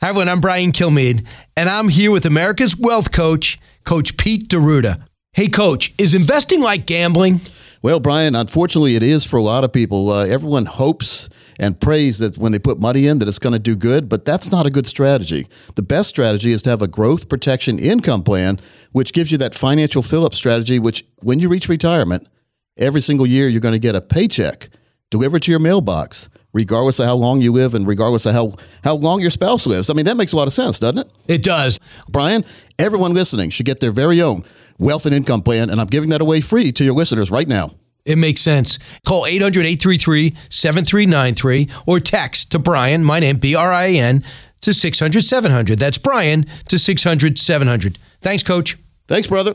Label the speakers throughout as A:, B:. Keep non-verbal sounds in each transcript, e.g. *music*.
A: Hi, everyone. I'm Brian Kilmeade, and I'm here with America's Wealth Coach, Coach Pete D'Arruda. Hey, Coach, is investing like gambling?
B: Well, Brian, unfortunately, it is for a lot of people. Uh, everyone hopes and prays that when they put money in that it's going to do good, but that's not a good strategy. The best strategy is to have a growth protection income plan, which gives you that financial fill-up strategy. Which, when you reach retirement, every single year you're going to get a paycheck delivered to your mailbox regardless of how long you live and regardless of how, how long your spouse lives. I mean, that makes a lot of sense, doesn't it?
A: It does.
B: Brian, everyone listening should get their very own wealth and income plan, and I'm giving that away free to your listeners right now.
A: It makes sense. Call 800 833 7393 or text to Brian, my name, B R I N, to 600 700. That's Brian to 600 700. Thanks, Coach.
B: Thanks, brother.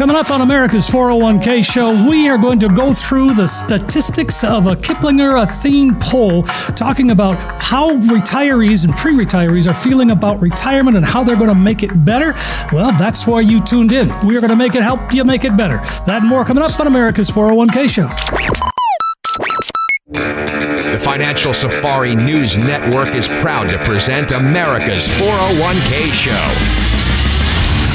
C: Coming up on America's 401k show, we are going to go through the statistics of a Kiplinger Athene poll talking about how retirees and pre retirees are feeling about retirement and how they're going to make it better. Well, that's why you tuned in. We are going to make it help you make it better. That and more coming up on America's 401k show.
D: The Financial Safari News Network is proud to present America's 401k show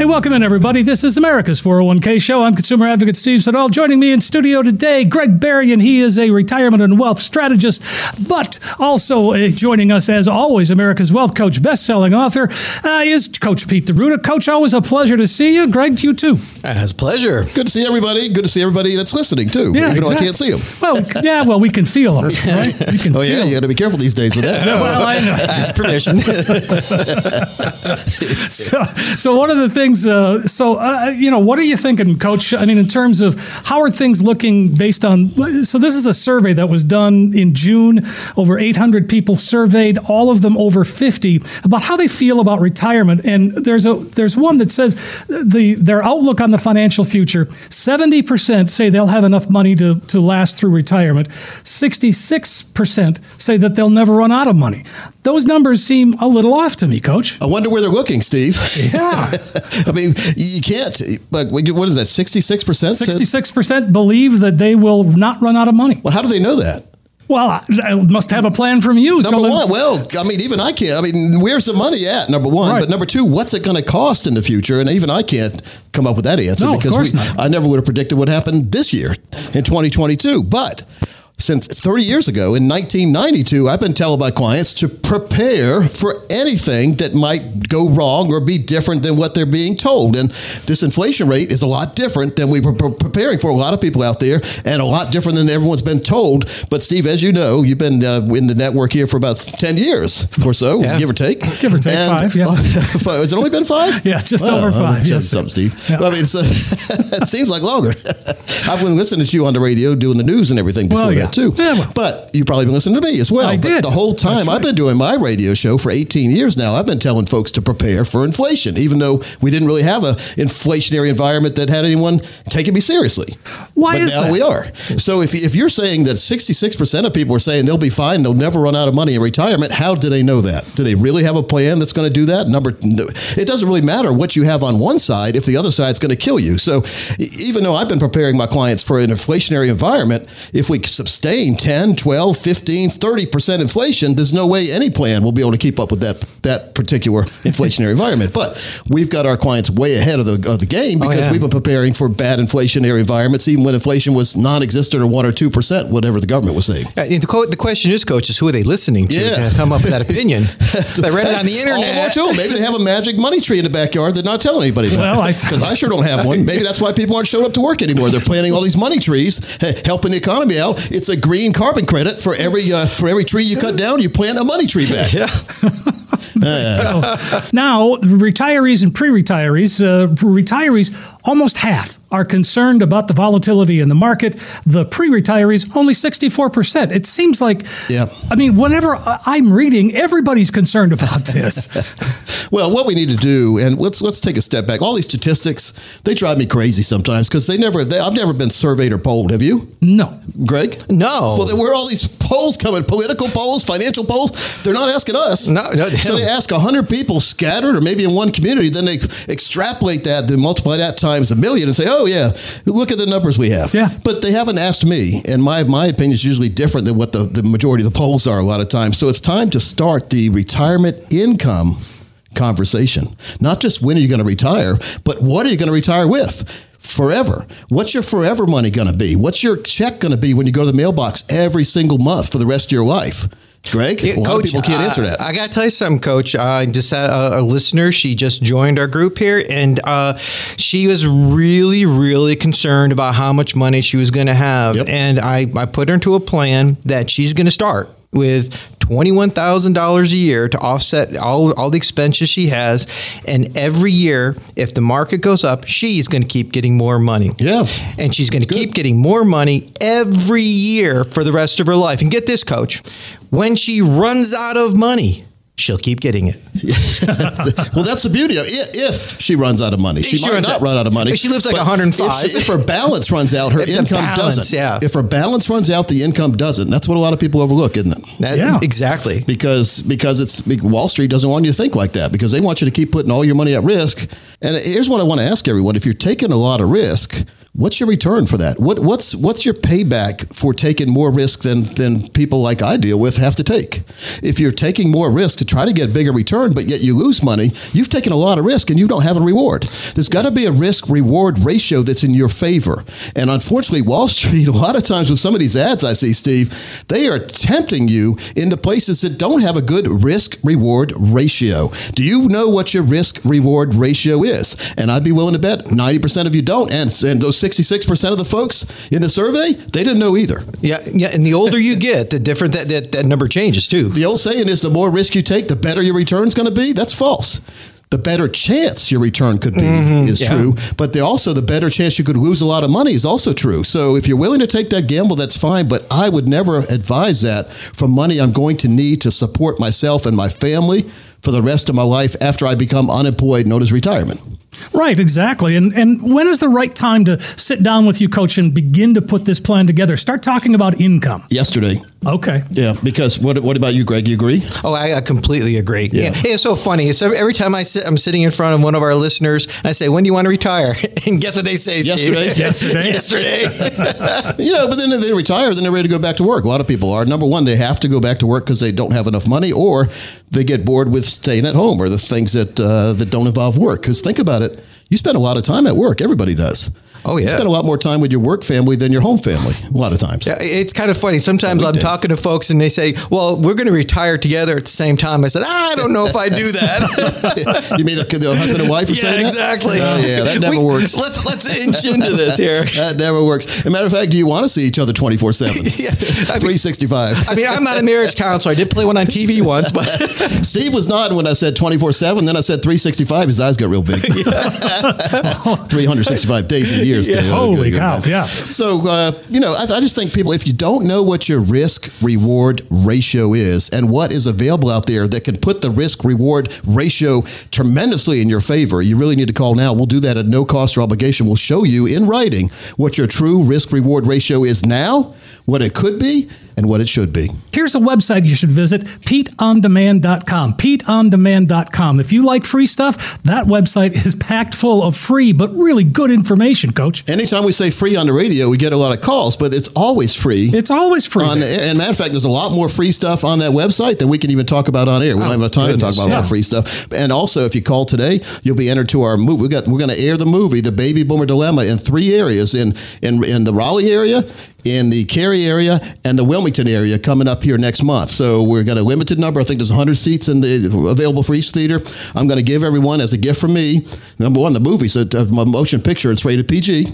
C: Hey, welcome in, everybody. This is America's 401k show. I'm consumer advocate Steve Siddall. Joining me in studio today, Greg Berrien. He is a retirement and wealth strategist, but also uh, joining us, as always, America's wealth coach, best-selling author, uh, is Coach Pete D'Arruda. Coach, always a pleasure to see you. Greg, you too.
B: As pleasure. Good to see everybody. Good to see everybody that's listening too.
C: Yeah,
B: even
C: exactly.
B: though I can't see them.
C: Well, yeah, well, we can feel them. *laughs* Right? We can
B: Oh
C: feel
B: yeah, you got to be careful these days with that. *laughs*
C: well, I know.
E: It's permission. *laughs*
C: so, so one of the things, uh, so uh, you know, what are you thinking, Coach? I mean, in terms of how are things looking based on? So this is a survey that was done in June. Over 800 people surveyed, all of them over 50, about how they feel about retirement. And there's a there's one that says the their outlook on the financial future. 70 percent say they'll have enough money to to last through retirement. 66 percent say that they'll never run out of money. Those numbers seem a little off to me, Coach.
B: I wonder where they're looking, Steve.
C: Yeah. *laughs*
B: I mean, you can't. Like, what is that? Sixty-six percent.
C: 66% believe that they will not run out of money.
B: Well, how do they know that?
C: Well, I, must have a plan from you.
B: Number
C: So then-
B: one, well, I mean, even I can't. I mean, where's the money at? Number one,
C: Right.
B: but number two, what's it going to cost in the future? And even I can't come up with that answer
C: No,
B: because we. I never would have predicted what happened this year in 2022. But since 30 years ago, in 1992, I've been telling my clients to prepare for anything that might go wrong or be different than what they're being told. And this inflation rate is a lot different than we were preparing for a lot of people out there, and a lot different than everyone's been told. But Steve, as you know, you've been uh, in the network here for about 10 years or so,
E: Yeah.
B: give or take. *laughs*
C: Give or take five, yeah. *laughs*
B: Has it only been five? *laughs*
C: Yeah, just
B: Wow,
C: over five, yes.
B: Something, Steve.
C: Yeah.
B: Well, I mean, uh, it seems like longer. I've been listening to you on the radio doing the news and everything before
C: Well, yeah.
B: That too.
C: Yeah, well.
B: But you've probably been listening to me as well.
C: I did.
B: the whole time
C: That's
B: I've been doing my radio show for 18 years now. I've been telling folks to prepare for inflation, even though we didn't really have a inflationary environment that had anyone taking me seriously.
C: Why
B: but
C: is
B: now
C: that?
B: we are. So if, if you're saying that 66% of people are saying they'll be fine, they'll never run out of money in retirement, how do they know that? Do they really have a plan that's going to do that? Number, it doesn't really matter what you have on one side if the other side's going to kill you. So even though I've been preparing my clients for an inflationary environment, if we subs- sustain 10, 12, 15, 30% inflation, there's no way any plan will be able to keep up with that that particular *laughs* inflationary environment. But we've got our clients way ahead of the, of the game because
A: yeah.
B: we've been preparing for bad inflationary environments, even when inflation was non existent or 1 or 2%, whatever the government was saying.
E: Uh, the, co- the question is, coaches, who are they listening to
B: Yeah.
E: to come up with that *laughs* opinion? they read it on the
B: All the more
E: internet.
B: Maybe they have a magic money tree in the backyard they're not telling anybody about.
C: Well, I-
B: Because I sure don't have one. Maybe that's why people aren't showing up to work anymore. They're planting all these money trees, helping the economy out. It's a green carbon credit for every uh, for every tree you cut down. You plant a money tree back.
E: Yeah. *laughs*
C: Now, retirees and pre-retirees, uh, retirees, almost half are concerned about the volatility in the market. The pre-retirees, only 64%. It seems like,
B: Yeah.
C: I mean, whenever I- I'm reading, everybody's concerned about this. *laughs*
B: Well, what we need to do, and let's let's take a step back. All these statistics, they drive me crazy sometimes because they never. They, I've never been surveyed or polled. Have you,
C: no.
B: Greg?
E: No.
B: Well, then where are all these polls coming? Political polls, financial polls? They're not asking us.
E: No, no,
B: So they ask hundred people scattered, or maybe in one community. Then they extrapolate that, then multiply that times a million, and say, "Oh yeah, look at the numbers we have."
C: Yeah.
B: But they haven't asked me, and my my opinion is usually different than what the, the majority of the polls are a lot of times. So it's time to start the retirement income conversation. Not just when are you going to retire, but what are you going to retire with? Forever. What's your forever money going to be? What's your check going to be when you go to the mailbox every single month for the rest of your life? Greg,
E: Yeah,
B: a lot of people can't
E: uh,
B: answer that.
E: I got to tell you something, Coach. I just had a, a listener. She just joined our group here, and uh, she was really, really concerned about how much money she was going to have.
B: Yep.
E: And I, I put her into a plan that she's going to start with $21,000 a year to offset all, all the expenses she has. And every year, if the market goes up, she's going to keep getting more money.
B: Yeah.
E: And she's going to keep getting more money every year for the rest of her life. And get this, coach, when she runs out of money, she'll keep getting it. *laughs*
B: well, that's the beauty of it. If she runs out of money, she,
E: She
B: might
E: runs
B: not
E: out-
B: run out of money.
E: if she lives like
B: But
E: 105.
B: If, she- if her balance runs out, her income
E: balance,
B: doesn't.
E: yeah.
B: If her balance runs out, the income doesn't. That's what a lot of people overlook, isn't it?
E: That-
C: Yeah.
E: Exactly.
B: because because it's Wall Street doesn't want you to think like that because they want you to keep putting all your money at risk. And here's what I want to ask everyone: If you're taking a lot of risk, what's your return for that? What what's what's your payback for taking more risk than than people like I deal with have to take? If you're taking more risk to try to get bigger return, but yet you lose money, you've taken a lot of risk and you don't have a reward. There's got to be a risk reward ratio that's in your favor. And unfortunately, Wall Street, *laughs* a lot of times with some of these ads I see, Steve, they are tempting you into places that don't have a good risk reward ratio. Do you know what your risk reward ratio is? And I'd be willing to bet 90% of you don't. And, and those 66% of the folks in the survey, they didn't know either.
E: Yeah, yeah. And the older you get, the different that, that, that number changes too.
B: The old saying is the more risk you take, the better your return's going to be. That's false. The better chance your return could be mm-hmm. is
E: yeah.
B: true, but the, also the better chance you could lose a lot of money is also true. So if you're willing to take that gamble, that's fine. But I would never advise that for money I'm going to need to support myself and my family for the rest of my life after I become unemployed, known as retirement.
C: Right, exactly. And and when is the right time to sit down with you, coach, and begin to put this plan together? Start talking about income.
B: Yesterday,
C: Okay.
B: yeah. Because what what about you, Greg? You agree?
E: Oh, I, I completely agree.
B: Yeah.
E: Yeah. Hey, it's so funny. It's every, every time I sit, I'm sitting in front of one of our listeners, and I say, "When do you want to retire?" *laughs* And guess what they say? Steve?
B: Yesterday. *laughs*
C: Yesterday.
E: Yesterday. *laughs*
B: You know, but then if they retire, then they're ready to go back to work. A lot of people are. Number one, they have to go back to work because they don't have enough money, or they get bored with staying at home, or the things that uh, that don't involve work. Because think about it, you spend a lot of time at work. Everybody does.
E: Oh,
B: You
E: yeah.
B: spend a lot more time with your work family than your home family. A lot of times.
E: Yeah, it's kind of funny. Sometimes I'm talking to folks and they say, "Well, we're going to retire together at the same time." I said, ah, "I don't know if I do that." *laughs*
B: you mean the, the husband and wife are *laughs*
E: yeah,
B: saying that?
E: exactly.
B: Oh, yeah, that never
E: We-
B: works.
E: Let's let's inch into this here. *laughs*
B: That never works. As a matter of fact, do you want to see each other 24 7?
E: Yeah,
B: 365.
E: I mean, I'm not a marriage counselor. I did play one on TV once, but
B: Steve was nodding when I said 24 7. Then I said 365. His eyes got real big. 365 days and years. Dave.
C: Holy
B: Okay,
C: cow,
B: good.
C: yeah.
B: So, uh, you know, I, I just think people, if you don't know what your risk reward ratio is and what is available out there that can put the risk reward ratio tremendously in your favor, you really need to call now. We'll do that at no cost or obligation. We'll show you in writing what your true risk reward ratio is now, what it could be, and what it should be.
C: Here's a website you should visit PeteOnDemand.com. PeteOnDemand.com. If you like free stuff, that website is packed full of free but really good information, Coach.
B: Anytime we say free on the radio, we get a lot of calls, but it's always free.
C: It's always free.
B: On, and matter of fact, there's a lot more free stuff on that website than we can even talk about on air. We don't oh, have enough time
E: goodness,
B: to talk about all the free stuff. And also, if you call today, you'll be entered to our movie. We got we're going to air the movie, The Baby Boomer Dilemma, in three areas in in in the Raleigh area, in the Cary area, and the Wilmington area coming up here next month. So we're got a limited number. I think there's 100 seats in the available for each theater. I'm going to give everyone as a gift from me. Number one, the movie's a, a motion picture. It's rated PG.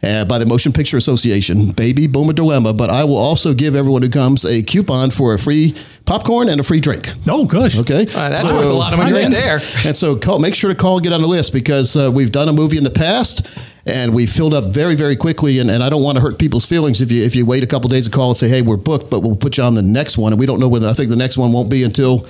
B: Uh, by the Motion Picture Association, Baby Boomer Dilemma. But I will also give everyone who comes a coupon for a free popcorn and a free drink.
C: oh, gosh.
B: Okay,
E: Uh, that's worth a lot of money right there.
B: And so, call, make sure to call and get on the list because uh, we've done a movie in the past. And we filled up very, very quickly, and, and I don't want to hurt people's feelings if you if you wait a couple days to call and say, "Hey, we're booked," but we'll put you on the next one, and we don't know whether I think the next one won't be until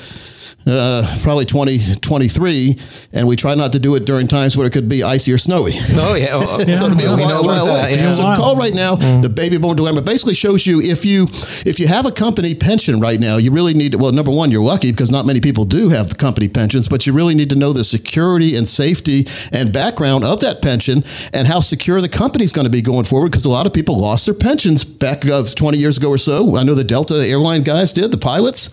B: uh, probably 2023, and we try not to do it during times where it could be icy or snowy.
E: Oh yeah. *laughs* Oh,
C: Yeah.
B: So it'll be a while, while away.
E: yeah.
B: So call right now. The Baby Boom Dilemma basically shows you if you if you have a company pension right now, you really need to. Well, number one, you're lucky because not many people do have the company pensions, but you really need to know the security and safety and background of that pension and how secure the company's going to be going forward. Because a lot of people lost their pensions back of 20 years ago or so. I know the Delta airline guys did, the pilots.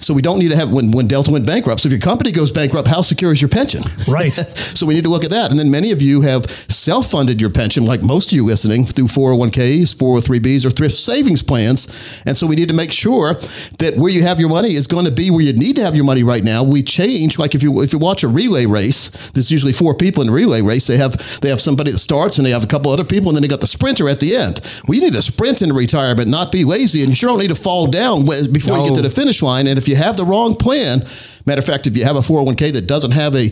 B: So we don't need to have when when Delta went bankrupt. So if your company goes bankrupt, how secure is your pension?
C: Right. *laughs*
B: So we need to look at that. And then many of you have self-funded your pension, like most of you listening, through 401ks, 403bs, or thrift savings plans. And so we need to make sure that where you have your money is going to be where you need to have your money right now. We change, like if you if you watch a relay race, there's usually four people in a relay race. They have they have somebody that starts and they have a couple other people, and then they got the sprinter at the end. We need to sprint into retirement, not be lazy, and you sure don't need to fall down before you get to the finish line. And if you have the wrong plan, matter of fact, if you have a 401k that doesn't have a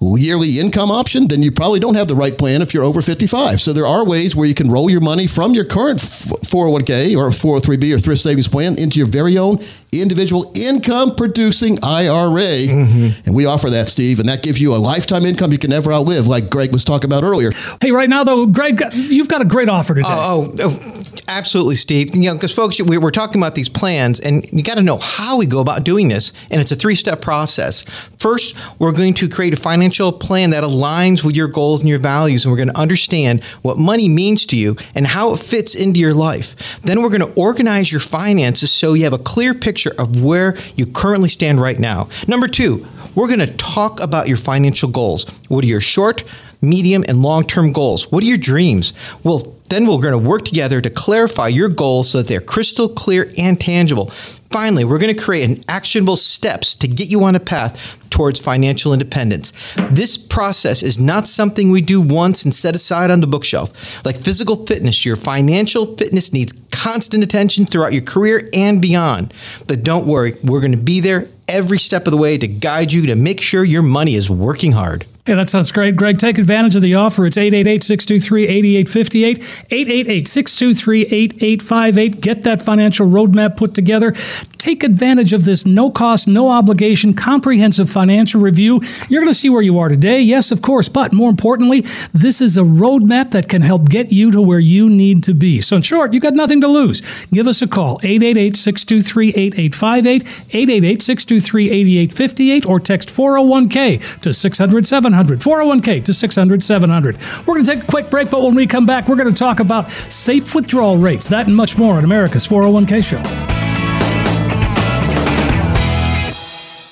B: yearly income option, then you probably don't have the right plan if you're over 55. So there are ways where you can roll your money from your current f- 401k or 403b or thrift savings plan into your very own individual income producing IRA. Mm-hmm. And we offer that, Steve, and that gives you a lifetime income you can never outlive, like Greg was talking about earlier.
C: Hey, right now, though, Greg, you've got a great offer today.
E: Oh, oh, oh absolutely, Steve. You know, because folks, we, we're talking about these plans, and you got to know how we go about doing this. And it's a three-step process. First, we're going to create a financial plan that aligns with your goals and your values, and we're going to understand what money means to you and how it fits into your life. Then we're going to organize your finances so you have a clear picture of where you currently stand right now. Number two, we're going to talk about your financial goals. What are your short, medium, and long term goals? What are your dreams? Well, then we're going to work together to clarify your goals so that they're crystal clear and tangible. Finally, we're going to create an actionable steps to get you on a path towards financial independence. This process is not something we do once and set aside on the bookshelf. Like physical fitness, your financial fitness needs constant attention throughout your career and beyond. But don't worry, we're going to be there every step of the way to guide you to make sure your money is working hard.
C: Hey, that sounds great. Greg, take advantage of the offer. It's 888-623-8858, 888-623-8858. Get that financial roadmap put together. Take advantage of this no cost, no obligation, comprehensive financial review. You're going to see where you are today, yes, of course, but more importantly, this is a roadmap that can help get you to where you need to be. So in short, you've got nothing to lose. Give us a call, 888-623-8858, 888-623-8858, or text 401k to 600 700, 401k to 600 700. We're going to take a quick break, but when we come back, we're going to talk about safe withdrawal rates, that and much more on America's 401k show.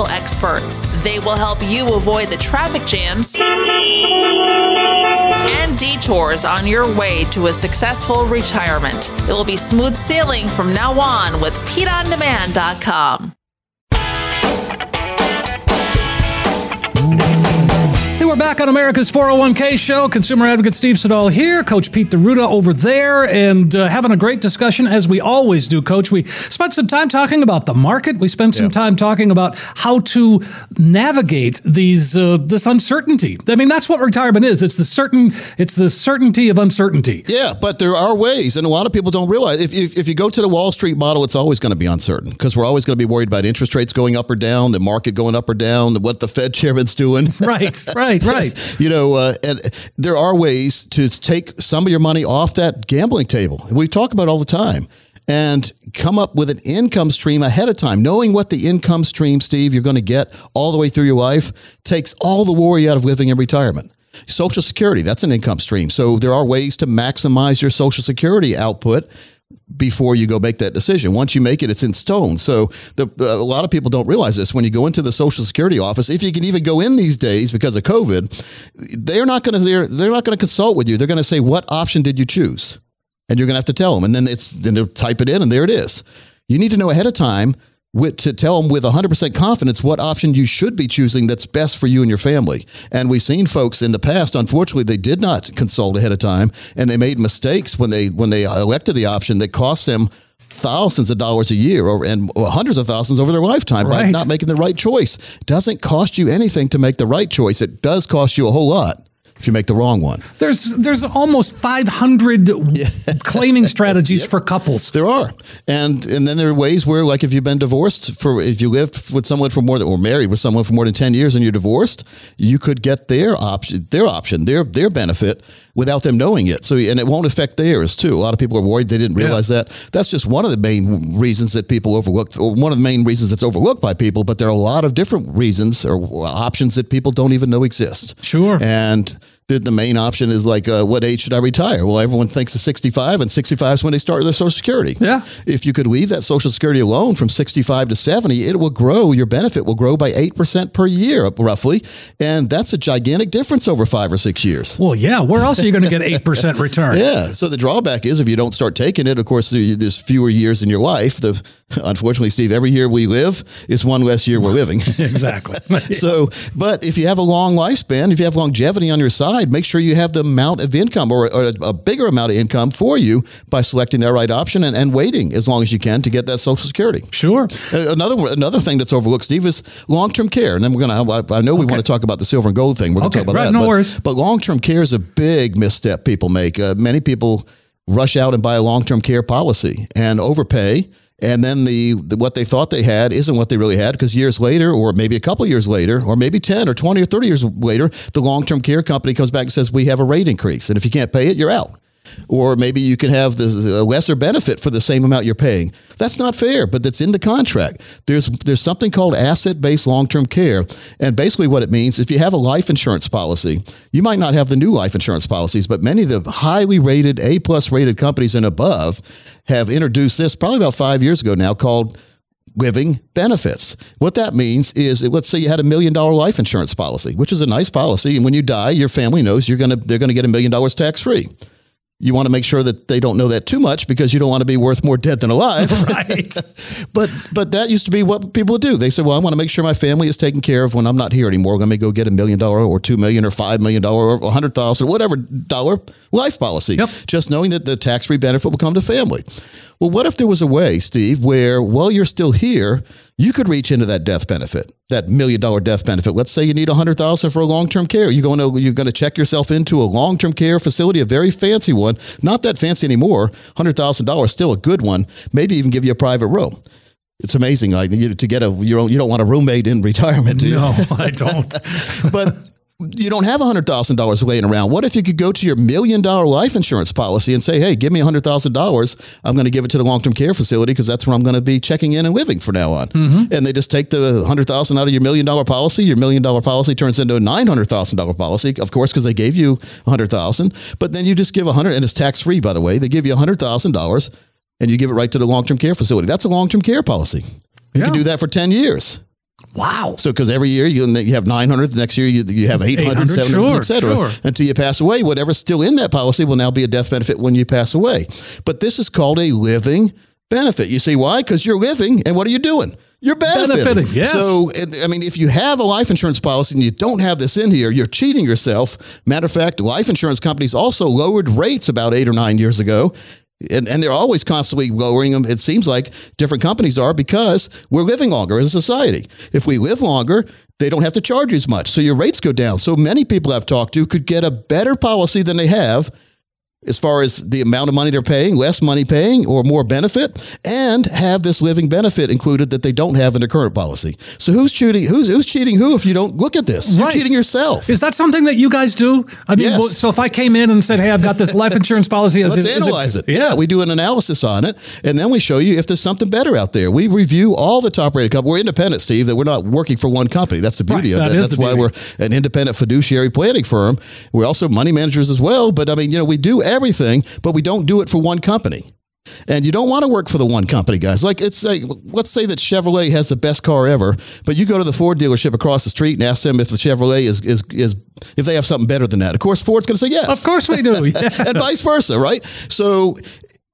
F: experts. They will help you avoid the traffic jams and detours on your way to a successful retirement. It will be smooth sailing from now on with PeteOnDemand.com.
C: we're back on America's 401k show. Consumer advocate Steve Siddall here, Coach Pete D'Arruda over there, and uh, having a great discussion as we always do, Coach. We spent some time talking about the market. We spent some
B: Yeah.
C: time talking about how to navigate these uh, this uncertainty. I mean, that's what retirement is. It's the certain. It's the certainty of uncertainty.
B: Yeah, but there are ways, and a lot of people don't realize. If, if, if you go to the Wall Street model, it's always going to be uncertain because we're always going to be worried about interest rates going up or down, the market going up or down, what the Fed chairman's doing.
C: Right, *laughs* right, *laughs* right.
B: you know, uh, and there are ways to take some of your money off that gambling table. We talk about all the time. And come up with an income stream ahead of time. Knowing what the income stream, Steve, you're going to get all the way through your life takes all the worry out of living in retirement. Social Security, that's an income stream. So there are ways to maximize your Social Security output before you go make that decision. Once you make it, it's in stone. So the, a lot of people don't realize this. When you go into the Social Security office, if you can even go in these days because of COVID, they're not going to they're, they're not going to consult with you. They're going to say, "What option did you choose?" And you're going to have to tell them, and then it's then they'll type it in, and there it is. You need to know ahead of time with, to tell them with 100% confidence what option you should be choosing that's best for you and your family. And we've seen folks in the past, unfortunately, they did not consult ahead of time and they made mistakes when they when they elected the option that cost them thousands of dollars a year or, and hundreds of thousands over their lifetime by not making the right choice. It doesn't cost you anything to make the right choice. It does cost you a whole lot if you make the wrong one.
C: There's there's almost 500 *laughs* claiming strategies for couples.
B: There are, and and then there are ways where, like, if you've been divorced for, if you lived with someone for more than, or married with someone for more than ten years, and you're divorced, you could get their option, their option, their their benefit without them knowing it. So, and it won't affect theirs too. A lot of people are worried they didn't realize that. That's just one of the main reasons that people overlook, or one of the main reasons that's overlooked by people. But there are a lot of different reasons or options that people don't even know exist.
C: Sure.
B: And the, the main option is like, uh, what age should I retire? Well, everyone thinks of 65, and 65 is when they start their Social Security.
C: Yeah.
B: If you could leave that Social Security alone from 65 to 70, it will grow. Your benefit will grow by 8% per year, roughly. And that's a gigantic difference over five or six years.
C: Well, yeah. Where else are you going to get 8% *laughs* return?
B: Yeah. So the drawback is if you don't start taking it, of course, there's fewer years in your life. The, *laughs* unfortunately, Steve, every year we live is one less year we're living. *laughs*
C: Exactly. *laughs*
B: So, but if you have a long lifespan, if you have longevity on your side, make sure you have the amount of income or, or a, a bigger amount of income for you by selecting that right option and, and waiting as long as you can to get that Social Security.
C: Sure.
B: Uh, Another another thing that's overlooked, Steve, is long term care. And then we're going to, I know we want to talk about the silver and gold thing. We're going to
C: Okay,
B: talk about
C: right,
B: that.
C: no
B: but,
C: worries.
B: But long term care is a big misstep people make. Uh, many people rush out and buy a long term care policy and overpay. And then the, the what they thought they had isn't what they really had because years later, or maybe a couple years later, or maybe 10 or 20 or 30 years later, the long term care company comes back and says, We have a rate increase. And if you can't pay it, you're out or maybe you can have the lesser benefit for the same amount you're paying. That's not fair, but that's in the contract. There's there's something called asset-based long-term care, and basically what it means if you have a life insurance policy, you might not have the new life insurance policies, but many of the highly rated A plus rated companies and above have introduced this probably about five years ago now called living benefits. What that means is, let's say you had a million dollar life insurance policy, which is a nice policy, and when you die, your family knows you're gonna they're gonna get a million dollars tax free. You want to make sure that they don't know that too much because you don't want to be worth more dead than alive. *laughs*
C: Right. *laughs*
B: but but that used to be what people would do. They said, "Well, I want to make sure my family is taken care of when I'm not here anymore. Let me go get a million dollar or two million or five million dollar or a hundred thousand, whatever dollar life policy.
C: Yep.
B: Just knowing that the tax free benefit will come to family. Well, what if there was a way, Steve, where while you're still here, you could reach into that death benefit, that million dollar death benefit. Let's say you need a hundred thousand for a long term care. You're going to you're going to check yourself into a long term care facility, a very fancy one, not that fancy anymore. Hundred thousand dollars, still a good one. Maybe even give you a private room. It's amazing, like you, to get a you don't you don't want a roommate in *laughs* retirement, do you?
C: No, I don't. *laughs*
B: but you don't have $100,000 laying around. What if you could go to your million dollar life insurance policy and say, hey, give me $100,000. I'm going to give it to the long term care facility because that's where I'm going to be checking in and living from now on. Mm-hmm. And they just take the 100000 out of your million dollar policy. Your million dollar policy turns into a $900,000 policy, of course, because they gave you 100000 But then you just give 100 and it's tax free, by the way. They give you $100,000 and you give it right to the long term care facility. That's a long term care policy. You
C: Yeah.
B: can do that for 10 years.
C: Wow.
B: So, because every year you, you have 900, the next year you, you have 800,
C: 800,
B: 700,
C: sure,
B: et cetera,
C: sure.
B: until you pass away. Whatever's still in that policy will now be a death benefit when you pass away. But this is called a living benefit. You see why? Because you're living, and what are you doing? You're benefiting.
C: Benefiting, yes.
B: So, I mean, if you have a life insurance policy and you don't have this in here, you're cheating yourself. Matter of fact, life insurance companies also lowered rates about eight or nine years ago. And, and they're always constantly lowering them. It seems like different companies are because we're living longer as a society. If we live longer, they don't have to charge you as much. So your rates go down. So many people I've talked to could get a better policy than they have as far as the amount of money they're paying, less money paying, or more benefit, and have this living benefit included that they don't have in their current policy. So who's cheating? Who's who's cheating who? If you don't look at this, you're
C: Right.
B: cheating yourself.
C: Is that something that you guys do? I mean,
B: Yes.
C: well, so if I came in and said, "Hey, I've got this life insurance policy," is
B: Let's
C: is
B: analyze it. Yeah, we do an analysis on it, and then we show you if there's something better out there. We review all the top rated companies. We're independent, Steve. That we're not working for one company. That's the beauty
C: Right,
B: of
C: that
B: it.
C: is
B: That's why
C: beauty.
B: we're an independent fiduciary planning firm. We're also money managers as well. But I mean, you know, we do everything, but we don't do it for one company. And you don't want to work for the one company, guys. Like it's like, let's say that Chevrolet has the best car ever, but you go to the Ford dealership across the street and ask them if the Chevrolet is is is if they have something better than that. Of course, Ford's going to say yes
C: Of course we do. *laughs* Yes.
B: and vice versa, right? So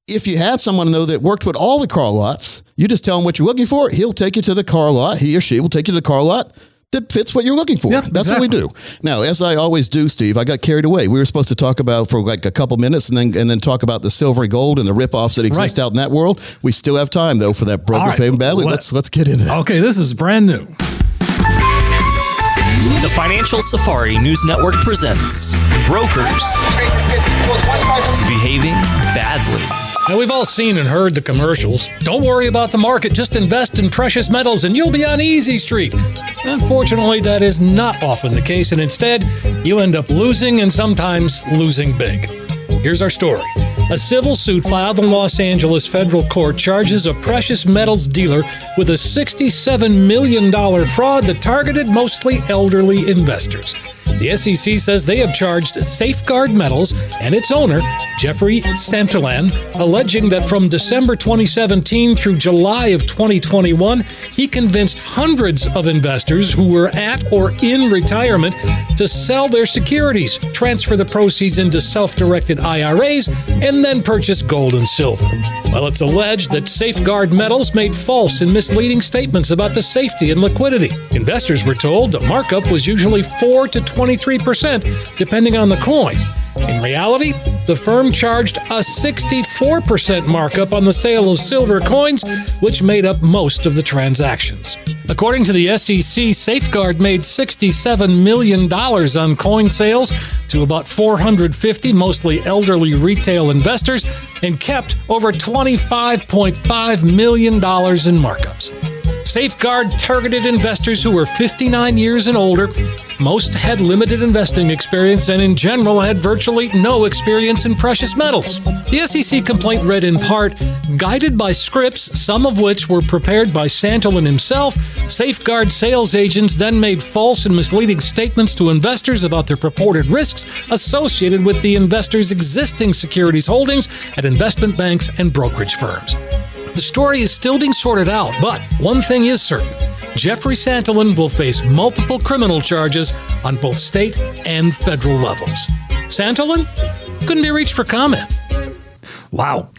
B: if you had someone though that worked with all the car lots, you just tell him what you're looking for. He'll take you to the car lot. He or she will take you to the car lot that fits what you're looking for.
C: Yeah,
B: That's what we do. Now, as I always do, Steve, I got carried away. We were supposed to talk about for like a couple minutes and then and then talk about the silver and gold and the rip-offs that exist
C: Right.
B: out in that world. We still have time though for that broker
C: right.
B: payment badly.
C: Let-
B: Let's let's get into that.
C: Okay, this is brand new.
G: The Financial Safari News Network presents Brokers Behaving Badly.
C: Now, we've all seen and heard the commercials. Don't worry about the market, just invest in precious metals and you'll be on easy street. Unfortunately, that is not often the case, and instead, you end up losing and sometimes losing big. Here's our story. A civil suit filed in Los Angeles federal court charges a precious metals dealer with a $67 million fraud that targeted mostly elderly investors. The SEC says they have charged Safeguard Metals and its owner, Jeffrey Santulan, alleging that from December 2017 through July of 2021, he convinced hundreds of investors who were at or in retirement to sell their securities, transfer the proceeds into self directed IRAs, and then purchase gold and silver. Well, it's alleged that Safeguard Metals made false and misleading statements about the safety and liquidity. Investors were told the markup was usually 4 to 23%, depending on the coin. In reality, the firm charged a 64% markup on the sale of silver coins, which made up most of the transactions. According to the SEC, Safeguard made $67 million on coin sales to about 450 mostly elderly retail investors and kept over $25.5 million in markups. Safeguard targeted investors who were 59 years and older. Most had limited investing experience and, in general, had virtually no experience in precious metals. The SEC complaint read in part Guided by scripts, some of which were prepared by Santulan himself, Safeguard sales agents then made false and misleading statements to investors about their purported risks associated with the investors' existing securities holdings at investment banks and brokerage firms. The story is still being sorted out, but one thing is certain Jeffrey Santulan will face multiple criminal charges on both state and federal levels. Santulan couldn't be reached for comment. Wow.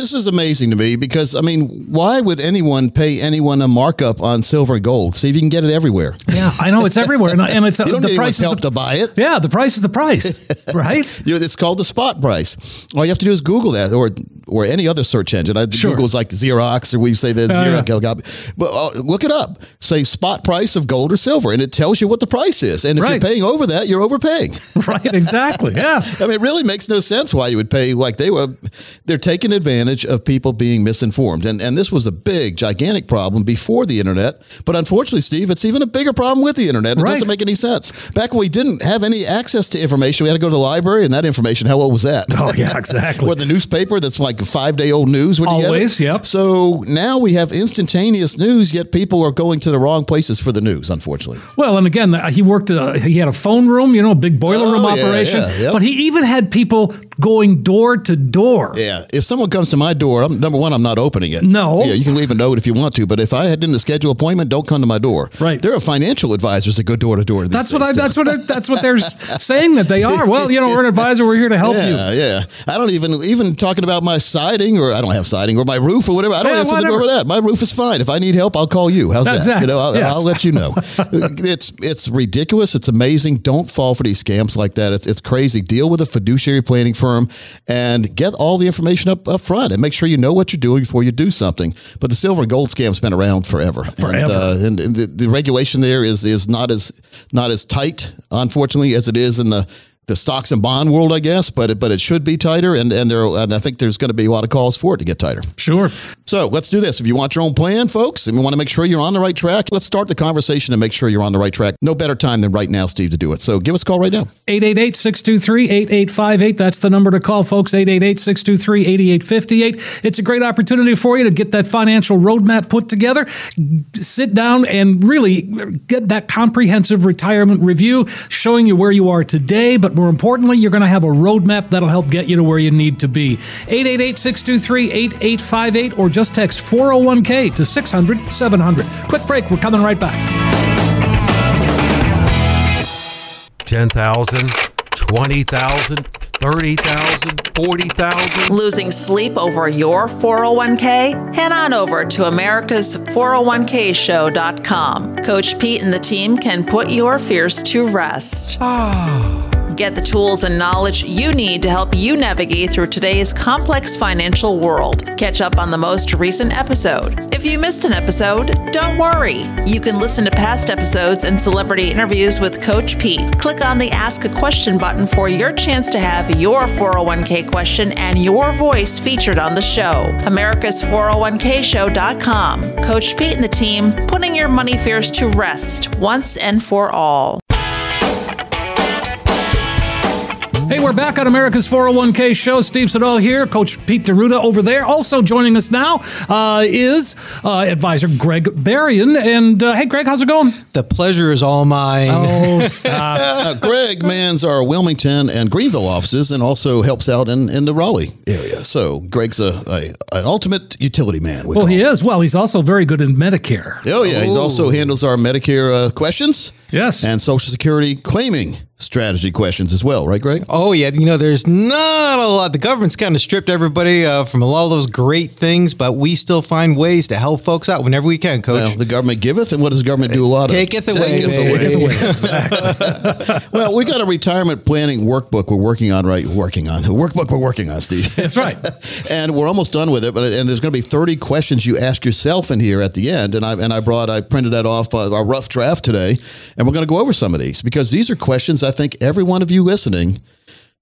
B: This is amazing to me because I mean, why would anyone pay anyone a markup on silver and gold? See if you can get it everywhere.
C: Yeah, I know it's everywhere, and, and it's *laughs*
B: You don't
C: the price is
B: help
C: the,
B: to buy it.
C: yeah, the price is the price, *laughs* right?
B: You know, it's called the spot price. All you have to do is Google that, or or any other search engine. I,
C: Sure.
B: Google's like Xerox, or we say the
C: yeah.
B: Xerox. But uh, look it up. Say spot price of gold or silver, and it tells you what the price is. And if
C: Right.
B: you're paying over that, you're overpaying. *laughs*
C: right, exactly. Yeah.
B: I mean, it really makes no sense why you would pay like they were. They're taking advantage of people being misinformed, and and this was a big, gigantic problem before the internet. But unfortunately, Steve, it's even a bigger problem with the internet. It
C: Right.
B: doesn't make any sense. Back when we didn't have any access to information, we had to go to the library, and that information, how old was that?
C: Oh, yeah, *laughs* exactly.
B: or the newspaper that's like five day old news. When you get it.
C: Always, yep.
B: So now we have instantaneous news, yet people are going to the wrong places for the news. Unfortunately.
C: Well, and again, he worked. Uh, he had a phone room, you know, a big boiler room
B: Oh, yeah,
C: operation.
B: yeah, yep.
C: But he even had people going door to door.
B: Yeah, if someone comes to my door, I'm, number one, I'm not opening it.
C: No.
B: Yeah, you can leave a note if you want to, but if I had in the schedule appointment, don't come to my door.
C: Right.
B: There are financial advisors that go door to door.
C: That's what I. That's what. I, that's what they're *laughs* saying that they are. Well, you know, we're an advisor. We're here to help you.
B: Yeah, yeah. I don't even even talking about my siding or I don't have siding or my roof or whatever. I don't
C: Yeah,
B: answer the door
C: whatever.
B: with that. My roof is fine. If I need help, I'll call you. How's that?
C: Exactly.
B: You know, I'll,
C: Yes.
B: I'll let you know. *laughs* it's it's ridiculous. It's amazing. Don't fall for these scams like that. It's it's crazy. Deal with a fiduciary planning firm and get all the information up up front and make sure you know what you're doing before you do something. But the silver and gold scam's been around forever.
C: Forever.
B: And, uh, and, and the, the regulation there is is not as not as tight, unfortunately, as it is in the the stocks and bond world, I guess. But it, but it should be tighter, and and there and I think there's going to be a lot of calls for it to get tighter.
C: Sure.
B: So let's do this. If you want your own plan, folks, and you want to make sure you're on the right track, let's start the conversation and make sure you're on the right track. No better time than right now, Steve, to do it. So give us a call right now.
C: 888-623-8858. That's the number to call, folks. 888-623-8858. It's a great opportunity for you to get that financial roadmap put together. Sit down and really get that comprehensive retirement review showing you where you are today, but more importantly, you're going to have a roadmap that'll help get you to where you need to be. 888-623-8858 or just text 401k to 600-700. Quick break. We're coming right back.
H: 10,000, 20,000, 30,000, 40,000.
F: Losing sleep over your 401k? Head on over to America's 401kshow.com. Coach Pete and the team can put your fears to rest. Ah. Get the tools and knowledge you need to help you navigate through today's complex financial world. Catch up on the most recent episode. If you missed an episode, don't worry. You can listen to past episodes and celebrity interviews with Coach Pete. Click on the Ask a Question button for your chance to have your 401k question and your voice featured on the show. America's 401kshow.com. Coach Pete and the team putting your money fears to rest once and for all.
C: Hey, we're back on America's 401k show. Steve Siddall here, Coach Pete D'Arruda over there. Also joining us now uh, is uh, advisor Greg Berrien. And uh, hey, Greg, how's it going?
E: The pleasure is all mine.
C: Oh, *laughs* stop.
B: Uh, Greg mans our Wilmington and Greenville offices and also helps out in, in the Raleigh area. So Greg's a, a an ultimate utility man. we
C: well, he
B: him.
C: is. Well, he's also very good in Medicare.
B: Oh yeah, he also handles our Medicare uh, questions.
C: Yes.
B: and Social Security claiming strategy questions as well, right, Greg?
E: Oh yeah, you know, there's not a lot. The government's kind of stripped everybody uh, from of those great things, but we still find ways to help folks out whenever we can, Coach.
B: Well, the government giveth, and what does the government do a lot of?
E: Taketh away,
B: Taketh
E: baby.
B: away. *laughs* well, we got a retirement planning workbook we're working on, right? Working on a workbook we're working on, Steve.
C: That's right. *laughs*
B: and we're almost done with it. But and there's going to be 30 questions you ask yourself in here at the end. And I and I brought I printed that off uh, our rough draft today, and we're going to go over some of these because these are questions I think every one of you listening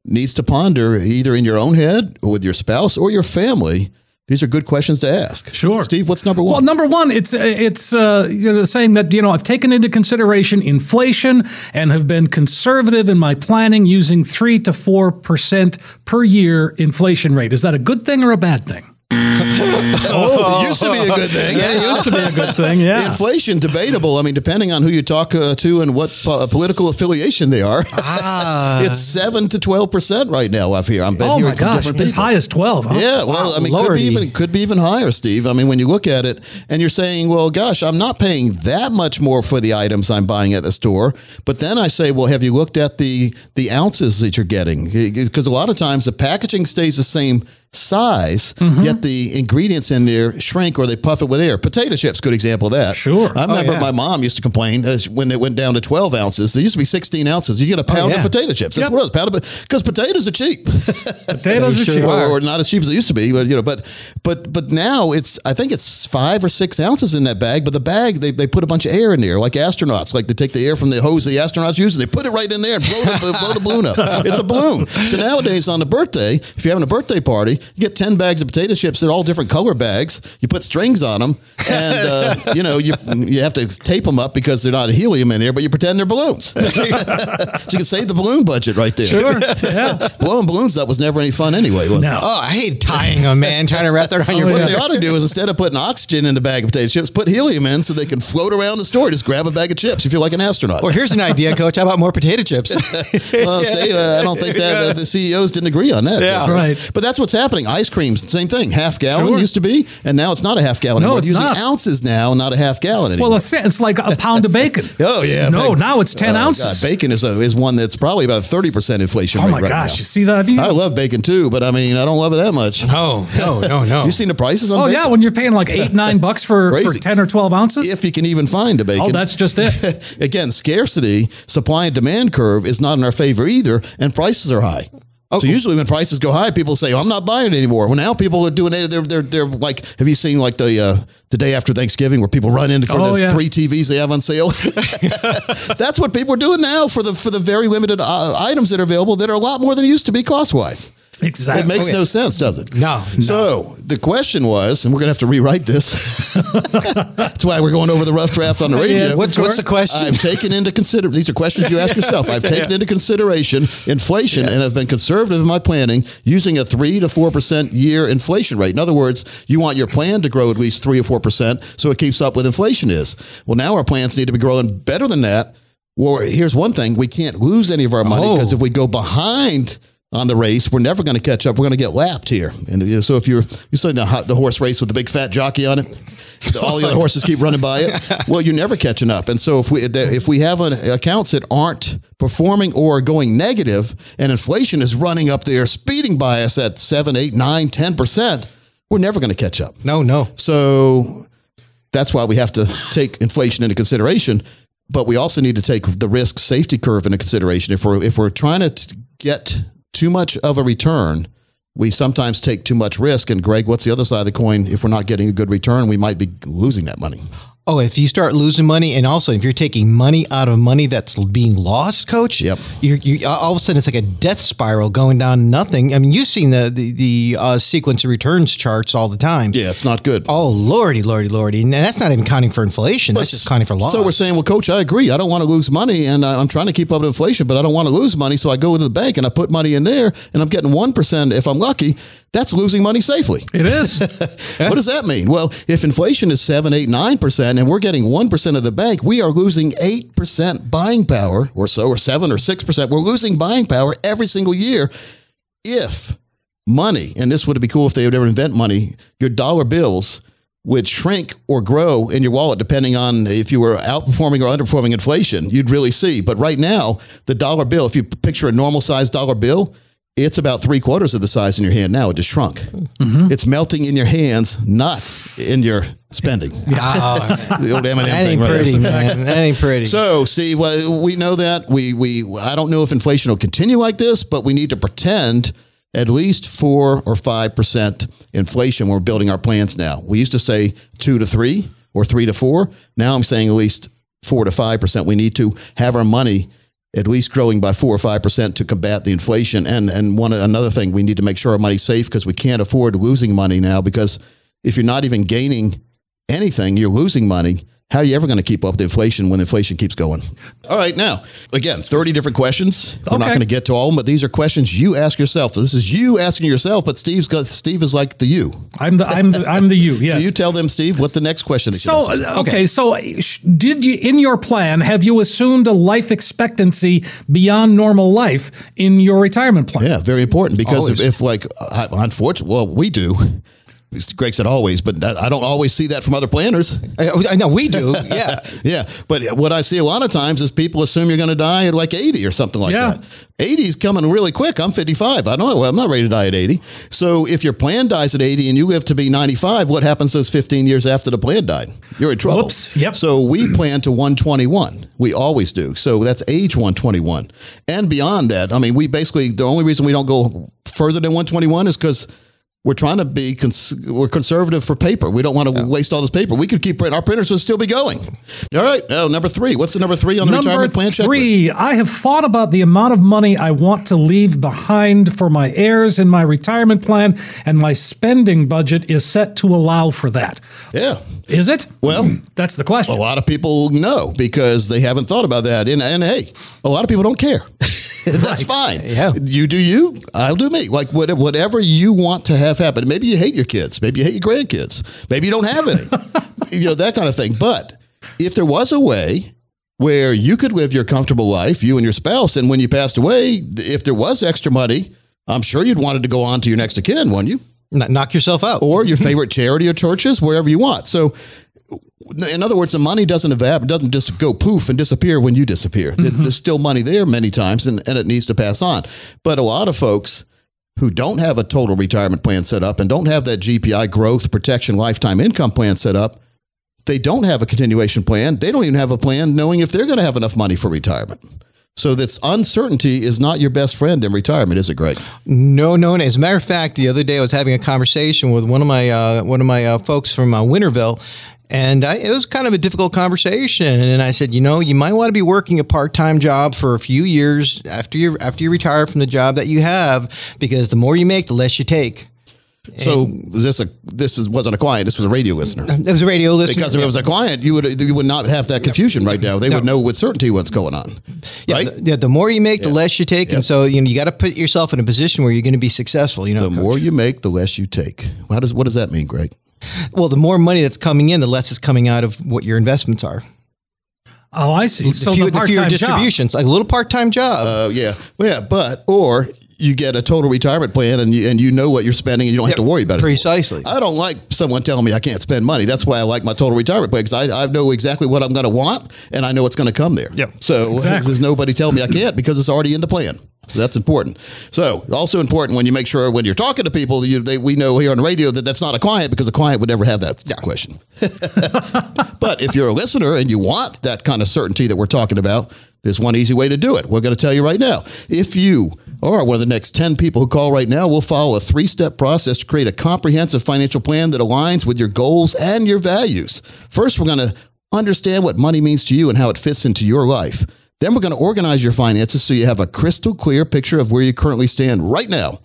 B: needs to ponder either in your own head or with your spouse or your family. These are good questions to ask.
C: Sure.
B: Steve. What's number one?
C: Well, number one, it's it's uh, you know, saying that you know I've taken into consideration inflation and have been conservative in my planning using three to four percent per year inflation rate. Is that a good thing or a bad thing? *laughs*
B: oh, it used to be a good *laughs* thing.
C: Yeah, it used to be a good *laughs* thing. Yeah.
B: Inflation debatable. I mean, depending on who you talk uh, to and what po- political affiliation they are,
E: Ah.
B: it's seven to twelve percent right now. I've here. I'm been
C: Oh my gosh, as
B: people.
C: high as twelve. Huh?
B: Yeah, well, I mean, could be even could be even higher, Steve. I mean, when you look at it and you're saying, "Well, gosh, I'm not paying that much more for the items I'm buying at the store," but then I say, "Well, have you looked at the the ounces that you're getting?" Because a lot of times the packaging stays the same size,
C: Mm-hmm.
B: yet the ingredients in there shrink or they puff it with air. Potato chips, good example of that.
C: Sure.
B: I remember
E: yeah.
B: my mom used to complain uh, when it went down to 12 ounces. There used to be 16 ounces. You get a pound
E: yeah.
B: of potato chips. That's
C: Yep.
B: what it was. Pound of because potatoes are cheap. *laughs*
C: Potatoes are
E: Sure
C: cheap.
B: or, or not as cheap as they used to be, but you know, but but but now it's I think it's five or six ounces in that bag. But the bag they, they put a bunch of air in there, like astronauts, like they take the air from the hose the astronauts use and they put it right in there and blow the, blow the balloon up. It's a balloon. So nowadays on the birthday, if you're having a birthday party, You get 10 bags of potato chips in all different color bags. You put strings on them and, uh, *laughs* you know, you, you have to tape them up because they're not helium in here, but you pretend they're balloons. *laughs* so you can save the balloon budget right there.
C: Sure. Yeah. *laughs*
B: Blowing balloons up was never any fun anyway, was it?
C: No.
E: Oh, I hate tying them, man. Trying to wrap that around your
C: Oh,
B: What
C: yeah.
B: they ought to do is instead of putting oxygen in the bag of potato chips, put helium in so they can float around the store. Just grab a bag of chips. You feel like an astronaut.
E: Well, here's an idea, Coach. How about more potato chips?
B: well, stay, uh, I don't think that uh, the CEOs didn't agree on that.
E: Yeah.
C: Right.
B: But that's what's happening. Ice cream's same thing. Half gallon
C: Sure.
B: used to be, and now it's not a half gallon
C: No,
B: anymore.
C: it's
B: using
C: not.
B: ounces now, not a half gallon anymore.
C: Well, it's, it's like a pound of bacon. *laughs*
B: Oh yeah,
C: No,
B: bacon.
C: now it's 10
B: Oh,
C: ounces.
B: God, bacon is a, is one that's probably about a thirty percent inflation
C: Oh
B: rate
C: my
B: right
C: gosh,
B: now.
C: you see that?
B: I love bacon too, but I mean, I don't love it that much.
E: no, no, *laughs* no, no.
B: You seen the prices on
C: Oh
B: bacon?
C: yeah, when you're paying like eight, *laughs* nine bucks for, for ten or twelve ounces.
B: if you can even find a bacon.
C: oh, that's just it.
B: Again, scarcity, supply and demand curve is not in our favor either, and prices are high.
C: Oh.
B: So usually when prices go high, people say, oh, "I'm not buying anymore." Well, now people are doing it. They're they're, they're like, have you seen like the uh, the day after Thanksgiving where people run into for
C: Oh,
B: those
C: yeah.
B: three TVs they have on sale? *laughs* That's what people are doing now for the for the very limited uh, items that are available that are a lot more than it used to be cost wise.
C: Exactly.
B: It makes
E: Okay.
B: no sense, does it?
E: No, no.
B: So the question was, and we're going to have to rewrite this. *laughs* That's why we're going over the rough draft on the radio.
C: Yes,
E: What's, what's the question?
B: I've taken into consider these are questions you ask yourself. I've *laughs* taken into consideration inflation and have been conservative in my planning using a three to four percent year inflation rate. In other words, you want your plan to grow at least three or four percent so it keeps up with inflation is. Well, now our plans need to be growing better than that. Well, here's one thing: we can't lose any of our money
E: Oh.
B: because if we go behind on the race, we're never going to catch up. We're going to get lapped here. And you know, so if you're you're saying the the horse race with the big fat jockey on it, all the other horses keep running by it. *laughs* Well, you're never catching up. And so if we if we have an, accounts that aren't performing or going negative, and inflation is running up there, speeding by us at seven, eight, nine, ten percent, we're never going to catch up.
E: no, no.
B: So that's why we have to take inflation into consideration. But we also need to take the risk safety curve into consideration. If we're if we're trying to get too much of a return, we sometimes take too much risk. And Greg, what's the other side of the coin? If we're not getting a good return, we might be losing that money.
E: Oh, if you start losing money, and also if you're taking money out of money that's being lost, coach.
B: Yep.
E: You're, you all of a sudden it's like a death spiral going down nothing. I mean, you've seen the the, the uh, sequence of returns charts all the time.
B: Yeah, it's not good.
E: Oh lordy, lordy, lordy, and that's not even counting for inflation. That's just counting for loss.
B: So we're saying, well, coach, I agree. I don't want to lose money, and I- I'm trying to keep up with inflation, but I don't want to lose money. So I go to the bank and I put money in there, and I'm getting one percent if I'm lucky. That's losing money safely.
C: it is. *laughs*
B: What does that mean? Well, if inflation is seven, eight, nine percent, and we're getting one percent of the bank, we are losing eight percent buying power, or so, or seven or six percent. We're losing buying power every single year. If money, and this would be cool if they would ever invent money, your dollar bills would shrink or grow in your wallet depending on if you were outperforming or underperforming inflation. You'd really see. But right now, the dollar bill, if you picture a normal sized dollar bill, it's about three quarters of the size in your hand now. It just shrunk. It's melting in your hands, not in your spending. *laughs* *laughs* the old M&M
E: that
B: thing,
E: ain't
B: right?
E: pretty, man. *laughs* That ain't pretty.
B: So, see, well, we know that we we I don't know if inflation will continue like this, but we need to pretend at least four or five percent inflation when we're building our plans now. We used to say two to three or three to four. Now I'm saying at least four to five percent. We need to have our money at least growing by four or five percent to combat the inflation. And and one another thing, we need to make sure our money's safe because we can't afford losing money now. Because if you're not even gaining anything, you're losing money. How are you ever going to keep up with inflation when inflation keeps going? All right, now again, thirty different questions. We're not going to get to all of them, but these are questions you ask yourself. So this is you asking yourself, but Steve's got Steve is like the you.
C: I'm the I'm the I'm the you. *laughs* Yes.
B: So you tell them, Steve, what the next question is.
C: So uh, okay, so uh, did you in your plan have you assumed a life expectancy beyond normal life in your retirement plan?
B: Yeah, very important because if,
E: Always.
B: if like, uh, unfortunately, well, we do. Greg said always, but I I don't always see that from other planners.
E: I, oh, I know we do. *laughs* Yeah.
B: Yeah, but what I see a lot of times is people assume you're going to die at like 80 or something like
C: Yeah.
B: that. 80 is coming really quick. I'm 55. I don't know. I'm not ready to die at 80. So if your plan dies at 80 and you live to be 95, what happens those 15 years after the plan died? You're in trouble.
C: Whoops. Yep.
B: So we plan to 121. We always do. So that's age 121. And beyond that, I mean, we basically, the only reason we don't go further than 121 is because we're trying to be cons- we're conservative for paper. We don't want to waste all this paper. We could keep printing. Our printers would still be going. All right. Now, number three. What's the number three on the
C: Number
B: retirement plan checklist?
C: three, I have thought about the amount of money I want to leave behind for my heirs in my retirement plan, and my spending budget is set to allow for that.
B: Yeah.
C: Is it?
B: Well,
C: that's the question.
B: A lot of people know because they haven't thought about that. And, and hey, a lot of people don't care. *laughs* *laughs* That's fine. Yeah. You do you, I'll do me. Like whatever you want to have happen. Maybe you hate your kids. Maybe you hate your grandkids. Maybe you don't have any. *laughs* you know, that kind of thing. But if there was a way where you could live your comfortable life, you and your spouse, and when you passed away, if there was extra money, I'm sure you'd want it to go on to your next of kin, wouldn't you?
E: Knock yourself out.
B: Or your *laughs* favorite charity or churches, wherever you want. So in other words, the money doesn't evap, doesn't just go poof and disappear when you disappear. There- There's still money there many times, and, and it needs to pass on. But a lot of folks who don't have a total retirement plan set up and don't have that GPI growth protection lifetime income plan set up, they don't have a continuation plan. They don't even have a plan knowing if they're going to have enough money for retirement. So this uncertainty is not your best friend in retirement, is it, Greg?
E: No, no. no. As a matter of fact, the other day I was having a conversation with one of my uh, one of my uh, folks from uh, Winterville, and I, it was kind of a difficult conversation. And I said, you know, you might want to be working a part time job for a few years after you after you retire from the job that you have, because the more you make, the less you take.
B: So was this a this is, wasn't a client. This was a radio listener.
E: It was a radio listener.
B: Because if it was a client, you would you would not have that confusion right now. They would know with certainty what's going on.
E: Yeah,
B: right?
E: the, yeah, the more you make, the less you take, and so you know you got to put yourself in a position where you're going to be successful. You know,
B: the more you make, the less you take. How does what does that mean, Greg?
E: Well, the more money that's coming in, the less is coming out of what your investments are.
C: Oh, I see.
E: The
C: so
E: fewer-
C: the
E: the fewer
C: time job.
E: distributions, like a little part time job.
B: Uh, yeah, well, yeah, but or you get a total retirement plan and you, and you know what you're spending and you don't have to worry about it.
E: Precisely.
B: I don't like someone telling me I can't spend money. That's why I like my total retirement plan because I, I know exactly what I'm going to want and I know it's going to come there.
C: Yep.
B: So
C: Exactly.
B: there's nobody telling me I can't because it's already in the plan. So that's important. So also important when you make sure when you're talking to people, you, they, we know here on the radio that that's not a client because a client would never have that question. *laughs* but if you're a listener and you want that kind of certainty that we're talking about, there's one easy way to do it. We're going to tell you right now. If you are one of the next 10 people who call right now, we'll follow a three step process to create a comprehensive financial plan that aligns with your goals and your values. First, we're going to understand what money means to you and how it fits into your life. Then we're going to organize your finances so you have a crystal clear picture of where you currently stand right now.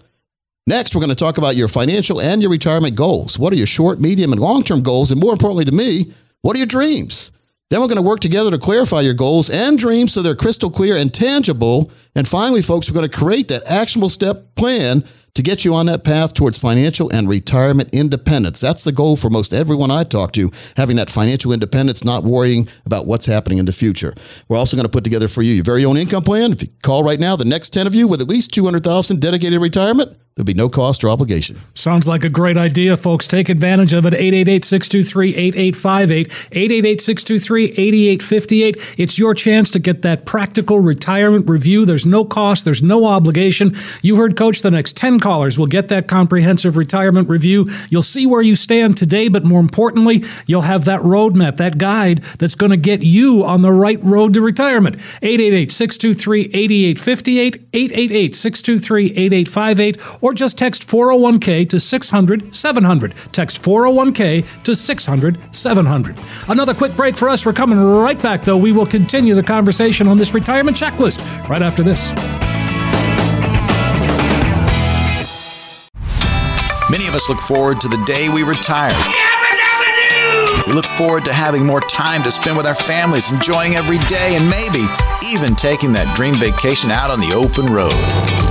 B: Next, we're going to talk about your financial and your retirement goals. What are your short, medium, and long term goals? And more importantly to me, what are your dreams? Then we're going to work together to clarify your goals and dreams so they're crystal clear and tangible. And finally, folks, we're going to create that actionable step plan to get you on that path towards financial and retirement independence. That's the goal for most everyone I talk to, having that financial independence, not worrying about what's happening in the future. We're also going to put together for you your very own income plan. If you call right now, the next 10 of you with at least 200,000 dedicated retirement, there'll be no cost or obligation.
C: Sounds like a great idea, folks. Take advantage of it. 888 623 8858. 888 623 8858. It's your chance to get that practical retirement review. There's no cost, there's no obligation. You heard Coach, the next 10 callers will get that comprehensive retirement review. You'll see where you stand today, but more importantly, you'll have that roadmap, that guide that's going to get you on the right road to retirement. 888 623 8858. 888 623 8858 or just text 401k to 600 700. Text 401k to 600 700. Another quick break for us. We're coming right back, though. We will continue the conversation on this retirement checklist right after this.
I: Many of us look forward to the day we retire. We look forward to having more time to spend with our families, enjoying every day, and maybe even taking that dream vacation out on the open road.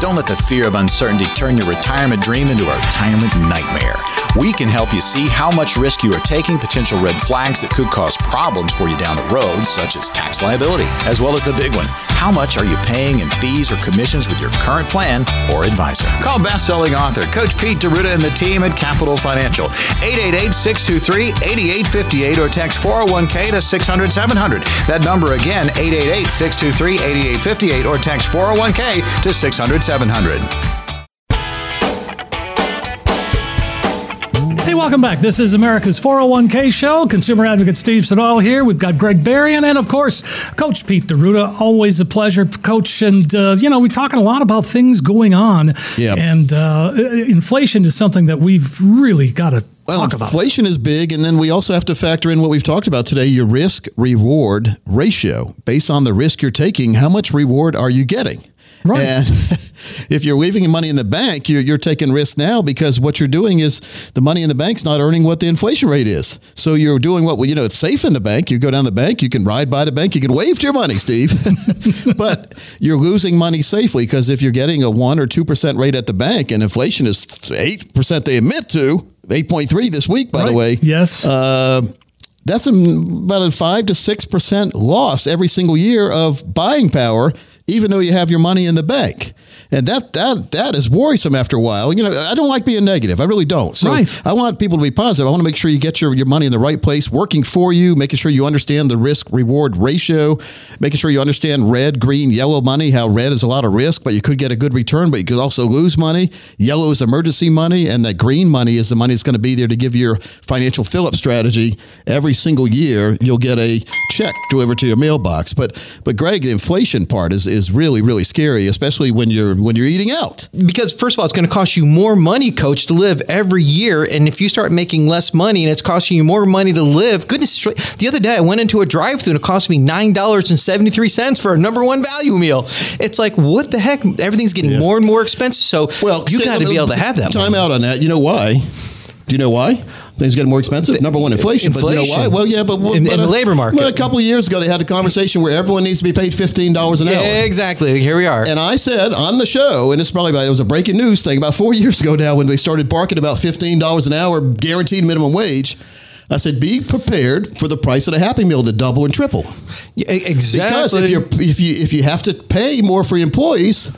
I: Don't let the fear of uncertainty turn your retirement dream into a retirement nightmare. We can help you see how much risk you are taking, potential red flags that could cause problems for you down the road, such as tax liability, as well as the big one. How much are you paying in fees or commissions with your current plan or advisor? Call best-selling author Coach Pete D'Arruda and the team at Capital Financial. 888-623-8858 or text 401k to 600-700. That number again, 888-623-8858 or text 401k to 600-700.
C: Hey, Welcome back. This is America's 401k show. Consumer advocate Steve Siddall here. We've got Greg Berrien and, of course, Coach Pete D'Arruda. Always a pleasure, Coach. And, uh, you know, we're talking a lot about things going on.
B: Yep.
C: And uh, inflation is something that we've really got to
B: Well,
C: talk about.
B: inflation is big, and then we also have to factor in what we've talked about today your risk reward ratio. Based on the risk you're taking, how much reward are you getting?
C: Right.
B: And *laughs* if you're leaving money in the bank, you're, you're taking risk now because what you're doing is the money in the bank's not earning what the inflation rate is. So you're doing what, well, you know, it's safe in the bank. You go down the bank, you can ride by the bank, you can wave to your money, Steve. *laughs* but you're losing money safely because if you're getting a 1% or 2% rate at the bank and inflation is 8% they admit to, 8.3 this week, by the way.
C: Yes.
B: Uh, that's about a five to six percent loss every single year of buying power, even though you have your money in the bank. And that that that is worrisome after a while. You know, I don't like being negative. I really don't. So
C: Right.
B: I want people to be positive. I want to make sure you get your, your money in the right place, working for you, making sure you understand the risk reward ratio, making sure you understand red, green, yellow money, how red is a lot of risk, but you could get a good return, but you could also lose money. Yellow is emergency money, and that green money is the money that's going to be there to give your financial fill up strategy every single year. You'll get a check delivered to your mailbox. But but Greg, the inflation part is, is really, really scary, especially when you're when you're eating out.
E: because first of all, it's going to cost you more money, coach, to live every year. And if you start making less money and it's costing you more money to live, goodness, the other day I went into a drive-through and it cost me nine dollars and seventy-three cents for a number one value meal. It's like what the heck? Everything's getting more and more expensive. So
B: Well,
E: you got to be able to have that.
B: Time
E: money.
B: out on that. You know why? Do you know why? Things getting more expensive. Number one, inflation. But you know why?
E: Inflation.
B: Well, yeah, but
E: In-
B: but
E: in the
B: a-
E: labor market.
B: Well, a couple of years ago, they had a conversation where everyone needs to be paid fifteen dollars an hour.
E: Yeah, exactly. Here we are.
B: And I said on the show, and it's probably about, it was a breaking news thing about four *laughs* years ago now when they started barking about fifteen dollars an hour guaranteed minimum wage. I said, be prepared for the price of a Happy Meal to double and triple.
E: Yeah, exactly.
B: Because if you're if you if you have to pay more for your employees,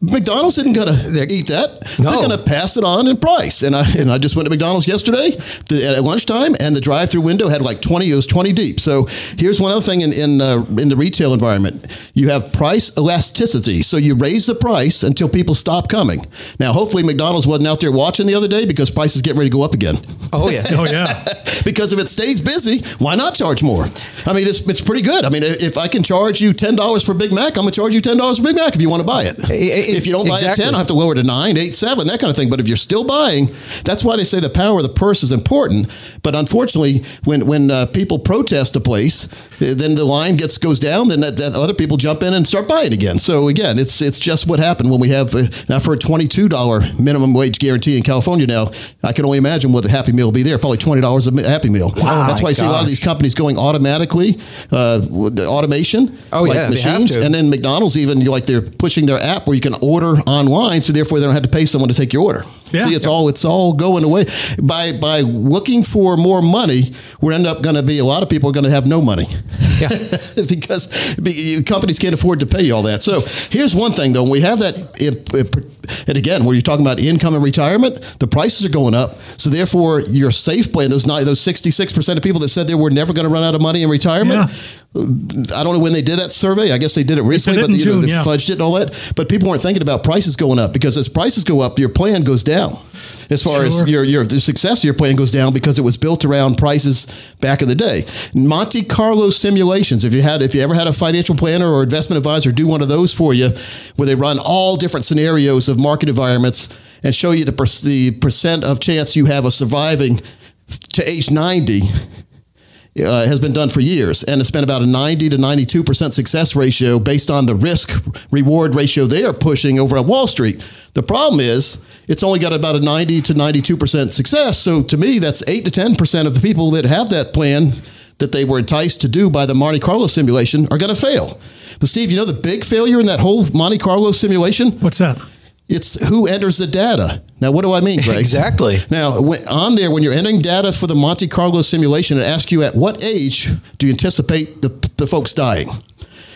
B: McDonald's isn't going to eat that. They're going to pass it on in price. And I and I just went to McDonald's yesterday the, at lunchtime, and the drive-through window had like twenty. It was twenty deep. So here's one other thing in in uh, in the retail environment: you have price elasticity. So you raise the price until people stop coming. Now, hopefully, McDonald's wasn't out there watching the other day because prices getting ready to go up again.
E: oh yeah. *laughs*
C: oh, yeah. *laughs*
B: because if it stays busy, why not charge more? I mean, it's, it's pretty good. I mean, if I can charge you ten dollars for Big Mac, I'm gonna charge you ten dollars for Big Mac if you want to buy it.
E: it-
B: if you don't buy
E: exactly.
B: it ten, I have to lower it to nine, eight, seven, that kind of thing. But if you're still buying, that's why they say the power of the purse is important. But unfortunately, when when uh, people protest a place, then the line gets goes down. Then that, that other people jump in and start buying again. So again, it's it's just what happened when we have uh, now for a twenty two dollar minimum wage guarantee in California. Now I can only imagine what the Happy Meal will be there. Probably twenty dollars a Happy Meal. That's why you see a lot of these companies going automatically, uh, with the automation.
E: Oh,
B: like
E: yeah,
B: machines, and then McDonald's even like they're pushing their app where you can order online, so therefore they don't have to pay someone to take your order.
C: Yeah.
B: See, it's all it's all going away by by looking for more money. We're end up going to be a lot of people are going to have no money.
E: Yeah. *laughs*
B: because be- companies can't afford to pay you all that. So here's one thing though: when we have that, and again, where you're talking about income and retirement, the prices are going up. So therefore, your safe plan, those ni- those 66 percent of people that said they were never going to run out of money in retirement. I don't know when they did that survey. I guess they did it recently, but you know, they
C: yeah.
B: fudged it and all that. But people weren't thinking about prices going up because as prices go up, your plan goes down. As far as your your the success of your plan goes down because it was built around prices back in the day. Monte Carlo simulations. If you had if you ever had a financial planner or investment advisor do one of those for you, where they run all different scenarios of market environments and show you the per, the percent of chance you have of surviving to age ninety uh, has been done for years, and it's been about a 90 to 92 percent success ratio based on the risk reward ratio they are pushing over on Wall Street. The problem is it's only got about a 90 to 92 percent success. So to me, that's eight to 10 percent of the people that have that plan that they were enticed to do by the Monte Carlo simulation are going to fail. But Steve, you know the big failure in that whole Monte Carlo simulation?
C: What's that?
B: It's who enters the data. Now, what do I mean, *laughs* Greg?
E: Exactly.
B: Now, when, on there, when you're entering data for the Monte Carlo simulation, it asks you at what age do you anticipate the, the folks dying?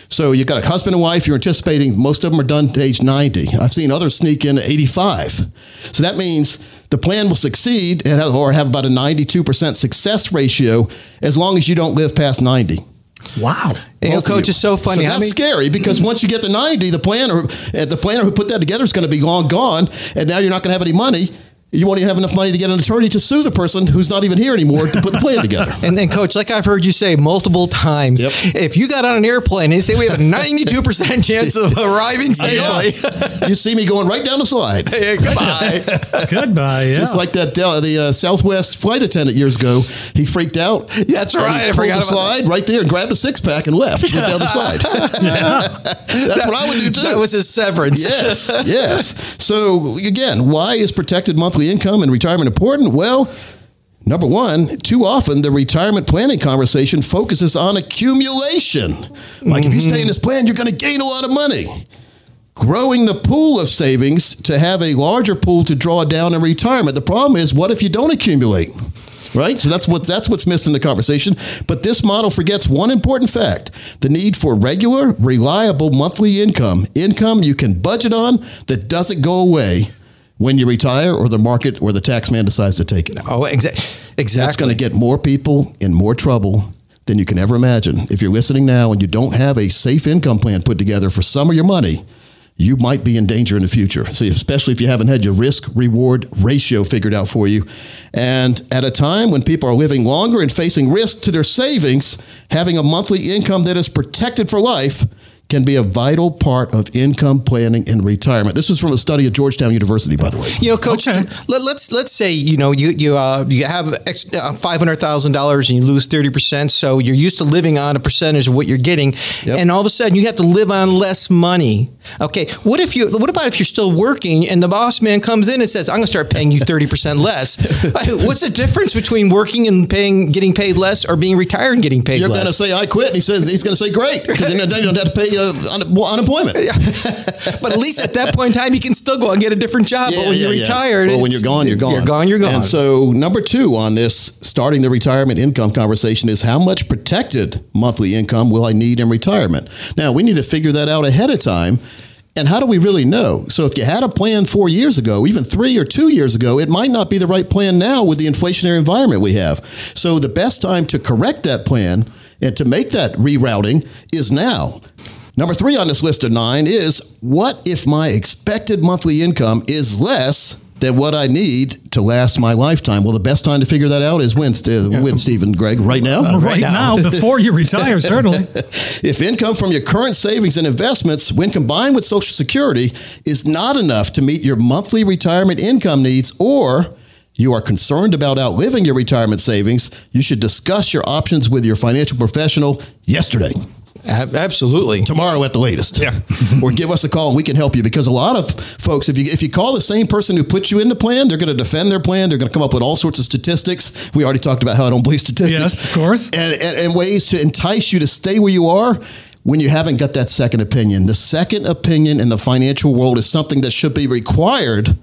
B: So you've got a husband and wife, you're anticipating most of them are done to age 90. I've seen others sneak in at 85. So that means the plan will succeed and or have about a 92% success ratio as long as you don't live past 90.
C: Wow.
E: You know,
B: Both of
E: coach, is so funny.
B: So that's
E: many-
B: scary because once you get to 90, the planner, uh, the planner who put that together is going to be long gone, and now you're not going to have any money. You won't even have enough money to get an attorney to sue the person who's not even here anymore to put the plan together. *laughs*
E: And then, coach, like I've heard you say multiple times,
B: Yep.
E: if you got on an airplane and they say we have a 92% *laughs* chance of arriving safely, *laughs*
B: you see me going right down the slide.
E: hey, goodbye.
C: Goodbye. Yeah.
B: Just like that, uh, the uh, Southwest flight attendant years ago, he freaked out.
E: Yeah,
B: That's
E: right, I
B: He pulled
E: forgot
B: the
E: about
B: slide right there and grabbed a six pack and left. Went down the slide. That's what I would do too.
E: That was his severance.
B: yes, yes. So again, why is protected monthly income and retirement important? Well, number one, too often the retirement planning conversation focuses on accumulation. Like if you stay in this plan, you're going to gain a lot of money. Growing the pool of savings to have a larger pool to draw down in retirement. The problem is, what if you don't accumulate? Right? So that's what that's what's missed in the conversation. But this model forgets one important fact: the need for regular, reliable monthly income, income you can budget on that doesn't go away when you retire or the market or the tax man decides to take it.
E: Oh, exa- exactly.
B: That's going to get more people in more trouble than you can ever imagine. If you're listening now and you don't have a safe income plan put together for some of your money, you might be in danger in the future. So, especially if you haven't had your risk reward ratio figured out for you. And at a time when people are living longer and facing risk to their savings, having a monthly income that is protected for life can be a vital part of income planning in retirement. This is from a study at Georgetown University, by the way.
E: You know, coach.
C: Okay.
E: Let, let's let's say you know you you uh, you have X, uh, five hundred thousand dollars and you lose thirty percent. So you're used to living on a percentage of what you're getting,
B: Yep.
E: and all of a sudden you have to live on less money. Okay, what if you? What about if you're still working and the boss man comes in and says, "I'm going to start paying you thirty percent less"? *laughs* What's the difference between working and paying, getting paid less, or being retired and getting paid less?
B: You're going to say I quit, and he says he's going to say great because then you don't have to pay uh, un- unemployment. *laughs*
E: but at least at that point in time, you can still go out and get a different job. but when you're retired,
B: Well, when you're gone, you're gone.
E: You're gone. You're gone.
B: And so, number two on this starting the retirement income conversation is how much protected monthly income will I need in retirement? Now, we need to figure that out ahead of time. And how do we really know? So, if you had a plan four years ago, even three or two years ago, it might not be the right plan now with the inflationary environment we have. So, the best time to correct that plan and to make that rerouting is now. Number three on this list of nine is what if my expected monthly income is less than what I need to last my lifetime? Well, the best time to figure that out is when, uh, when Stephen Greg, right now.
C: right now, before you retire, *laughs* certainly.
B: If income from your current savings and investments, when combined with Social Security, is not enough to meet your monthly retirement income needs, or you are concerned about outliving your retirement savings, you should discuss your options with your financial professional yesterday.
E: Ab- Absolutely.
B: tomorrow at the latest. Yeah. *laughs* or give us a call and we can help you because a lot of folks, if you if you call the same person who put you in the plan, they're going to defend their plan. They're going to come up with all sorts of statistics. We already talked about how I don't believe statistics.
C: Yes, of course.
B: And, and, and ways to entice you to stay where you are when you haven't got that second opinion. The second opinion in the financial world is something that should be required.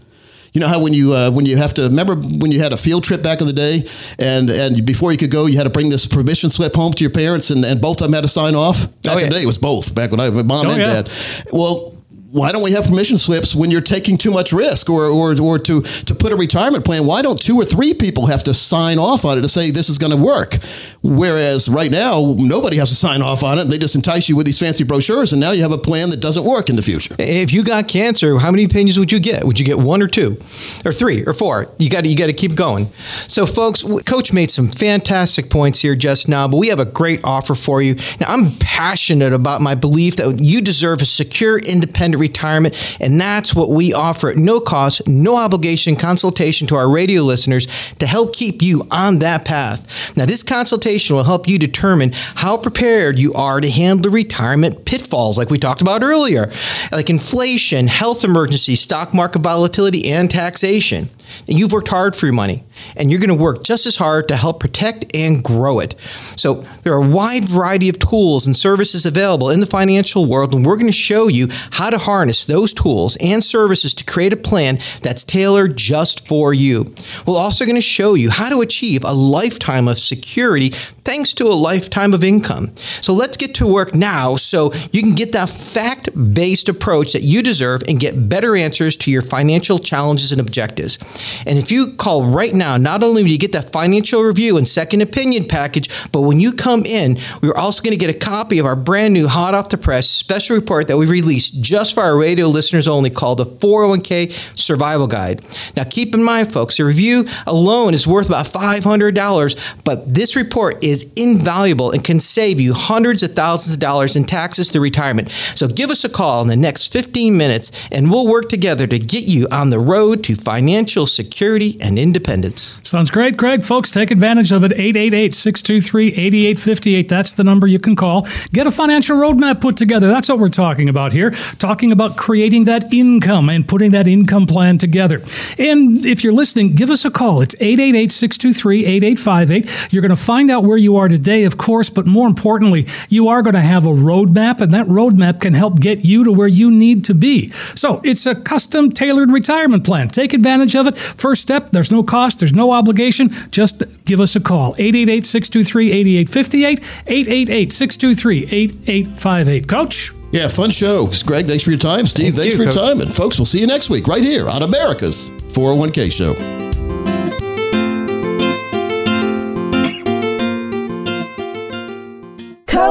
B: You know how when you uh, when you have to remember when you had a field trip back in the day, and and before you could go, you had to bring this permission slip home to your parents, and, and both of them had to sign off. Back
E: Oh,
B: in the day, it was both. Back when I my mom
C: Oh,
B: and
C: yeah.
B: dad. Well. Why don't we have permission slips when you're taking too much risk, or, or, or to, to put a retirement plan? Why don't two or three people have to sign off on it to say this is going to work? Whereas right now, nobody has to sign off on it. They just entice you with these fancy brochures, and now you have a plan that doesn't work in the future.
E: If you got cancer, how many opinions would you get? Would you get one or two, or three, or four? You got you got to keep going. So, folks, Coach made some fantastic points here just now, but we have a great offer for you. Now, I'm passionate about my belief that you deserve a secure, independent retirement, and that's what we offer at no cost, no obligation consultation to our radio listeners to help keep you on that path. Now, this consultation will help you determine how prepared you are to handle the retirement pitfalls, like we talked about earlier, like inflation, health emergencies, stock market volatility, and taxation. And you've worked hard for your money, and you're going to work just as hard to help protect and grow it. So, there are a wide variety of tools and services available in the financial world, and we're going to show you how to harness those tools and services to create a plan that's tailored just for you. We're also going to show you how to achieve a lifetime of security thanks to a lifetime of income. So let's get to work now so you can get that fact based approach that you deserve and get better answers to your financial challenges and objectives. And if you call right now, not only will you get that financial review and second opinion package, but when you come in, we're also going to get a copy of our brand new hot off the press special report that we released just for our radio listeners only called the 401k Survival Guide. Now, keep in mind, folks, the review alone is worth about $500, but this report is invaluable and can save you hundreds of thousands of dollars in taxes through retirement. So give us a call in the next 15 minutes and we'll work together to get you on the road to financial security and independence.
C: Sounds great, Greg. Folks, take advantage of it. 888 623 8858. That's the number you can call. Get a financial roadmap put together. That's what we're talking about here. Talking about creating that income and putting that income plan together. And if you're listening, give us a call. It's 888 623 8858. You're going to find out where you are today, of course, but more importantly, you are going to have a roadmap, and that roadmap can help get you to where you need to be. So it's a custom tailored retirement plan. Take advantage of it. First step, there's no cost, there's no obligation. Just give us a call. 888 623 8858. 888 623 8858. Coach?
B: Yeah, fun show. Greg, thanks for your time. Steve,
E: Thank
B: thanks
E: you,
B: for your
E: Coach.
B: time. And folks, we'll see you next week right here on America's 401k show.